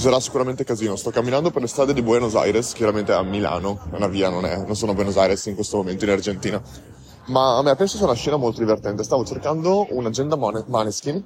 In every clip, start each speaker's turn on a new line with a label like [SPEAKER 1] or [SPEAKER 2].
[SPEAKER 1] ci sarà sicuramente casino. Sto camminando per le strade di Buenos Aires, chiaramente a Milano, una via non è, non sono a Buenos Aires in questo momento in Argentina. Ma a me penso sia una scena molto divertente. Stavo cercando un'agenda Maneskin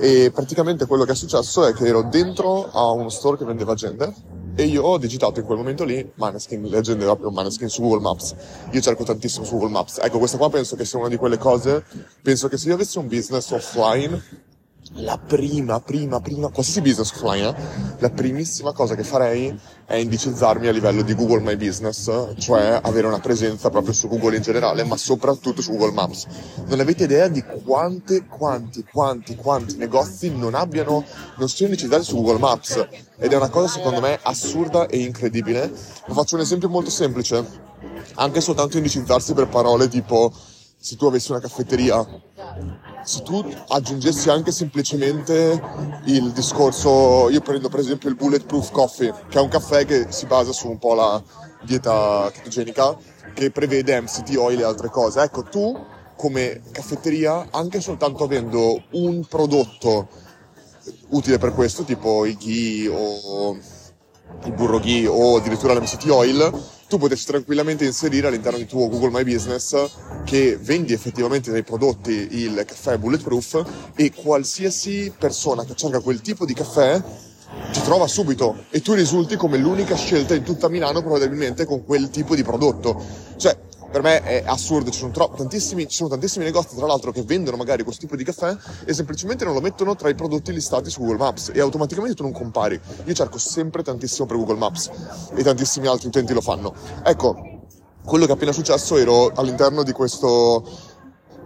[SPEAKER 1] e praticamente quello che è successo è che ero dentro a uno store che vendeva agende e io ho digitato in quel momento lì Maneskin, le agende proprio Maneskin su Google Maps. Io cerco tantissimo su Google Maps. Ecco, questa qua penso che sia una di quelle cose, penso che se io avessi un business offline la prima, prima, prima, qualsiasi business offline, eh, la primissima cosa che farei è indicizzarmi a livello di Google My Business, cioè avere una presenza proprio su Google in generale, ma soprattutto su Google Maps. Non avete idea di quante, quanti, quanti, quanti negozi non abbiano, non siano indicizzati su Google Maps. Ed è una cosa secondo me assurda e incredibile. Vi faccio un esempio molto semplice. Anche soltanto indicizzarsi per parole tipo se tu avessi una caffetteria se tu aggiungessi anche semplicemente il discorso, io prendo per esempio il Bulletproof Coffee, che è un caffè che si basa su un po' la dieta chetogenica, che prevede MCT oil e altre cose. Ecco, tu come caffetteria, anche soltanto avendo un prodotto utile per questo, tipo il ghee o il burro ghee o addirittura l'MCT oil, tu potessi tranquillamente inserire all'interno di tuo Google My Business che vendi effettivamente dei prodotti il caffè bulletproof e qualsiasi persona che cerca quel tipo di caffè ti trova subito e tu risulti come l'unica scelta in tutta Milano probabilmente con quel tipo di prodotto. Cioè, per me è assurdo, ci sono, tro- tantissimi, ci sono tantissimi negozi tra l'altro che vendono magari questo tipo di caffè e semplicemente non lo mettono tra i prodotti listati su Google Maps e automaticamente tu non compari. Io cerco sempre tantissimo per Google Maps e tantissimi altri utenti lo fanno. Ecco, quello che è appena successo ero all'interno di questo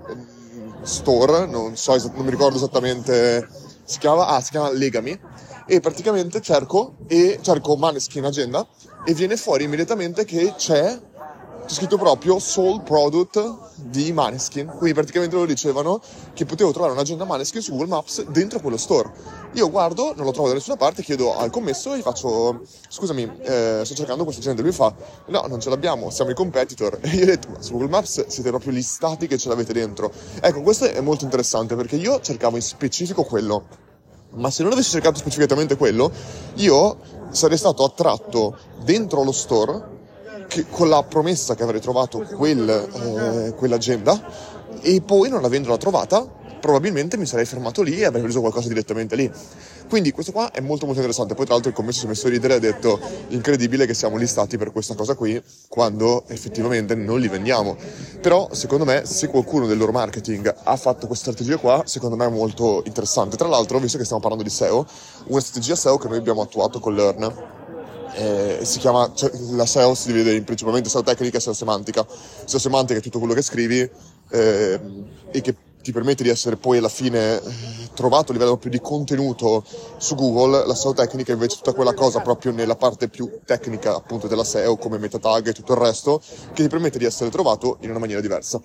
[SPEAKER 1] ehm, store, non so, non mi ricordo esattamente, si chiama, ah, si chiama Legami e praticamente cerco e cerco Maneskin Agenda e viene fuori immediatamente che c'è c'è scritto proprio Soul Product di Maneskin, quindi praticamente loro dicevano che potevo trovare un'agenda Maneskin su Google Maps dentro quello store. Io guardo, non lo trovo da nessuna parte, chiedo al commesso e gli faccio, scusami, eh, sto cercando questa agenda, lui fa, no, non ce l'abbiamo, siamo i competitor. E io ho detto, su Google Maps siete proprio listati che ce l'avete dentro. Ecco, questo è molto interessante perché io cercavo in specifico quello, ma se non avessi cercato specificatamente quello, io sarei stato attratto dentro lo store che, con la promessa che avrei trovato quel, eh, quell'agenda e poi non avendola trovata probabilmente mi sarei fermato lì e avrei preso qualcosa direttamente lì. Quindi questo qua è molto molto interessante. Poi tra l'altro il commesso si è messo a ridere e ha detto incredibile che siamo listati per questa cosa qui quando effettivamente non li vendiamo. Però secondo me se qualcuno del loro marketing ha fatto questa strategia qua, secondo me è molto interessante. Tra l'altro, visto che stiamo parlando di SEO, una strategia SEO che noi abbiamo attuato con Learn eh, si chiama, cioè, la SEO si divide in principalmente SEO tecnica e SEO semantica. SEO semantica è tutto quello che scrivi eh, e che ti permette di essere poi alla fine eh, trovato a livello più di contenuto su Google, la SEO tecnica invece è tutta quella cosa proprio nella parte più tecnica appunto della SEO come meta tag e tutto il resto che ti permette di essere trovato in una maniera diversa.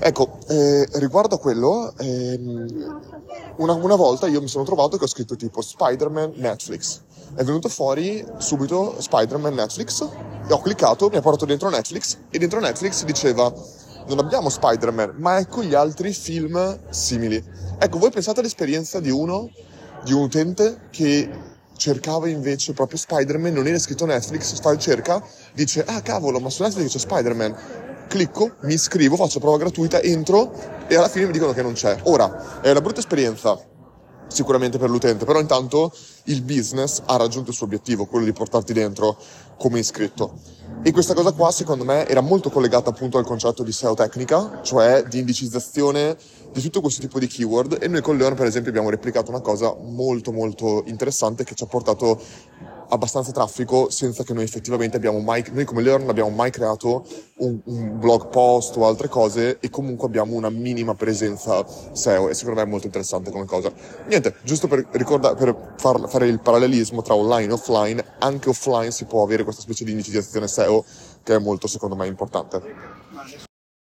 [SPEAKER 1] Ecco, eh, riguardo a quello, ehm, una, una, volta io mi sono trovato che ho scritto tipo Spider-Man Netflix. È venuto fuori subito Spider-Man Netflix e ho cliccato, mi ha portato dentro Netflix e dentro Netflix diceva non abbiamo Spider-Man, ma ecco gli altri film simili. Ecco, voi pensate all'esperienza di uno, di un utente che cercava invece proprio Spider-Man, non era scritto Netflix, in cerca, dice ah cavolo, ma su Netflix c'è Spider-Man clicco, mi iscrivo, faccio prova gratuita, entro e alla fine mi dicono che non c'è. Ora, è una brutta esperienza sicuramente per l'utente, però intanto il business ha raggiunto il suo obiettivo, quello di portarti dentro come iscritto. E questa cosa qua, secondo me, era molto collegata appunto al concetto di SEO tecnica, cioè di indicizzazione di tutto questo tipo di keyword. E noi con Leon, per esempio, abbiamo replicato una cosa molto molto interessante che ci ha portato abbastanza traffico senza che noi effettivamente abbiamo mai, noi come Learn non abbiamo mai creato un, un, blog post o altre cose e comunque abbiamo una minima presenza SEO e secondo me è molto interessante come cosa. Niente, giusto per, ricorda, per far, fare il parallelismo tra online e offline, anche offline si può avere questa specie di indicizzazione SEO che è molto secondo me importante.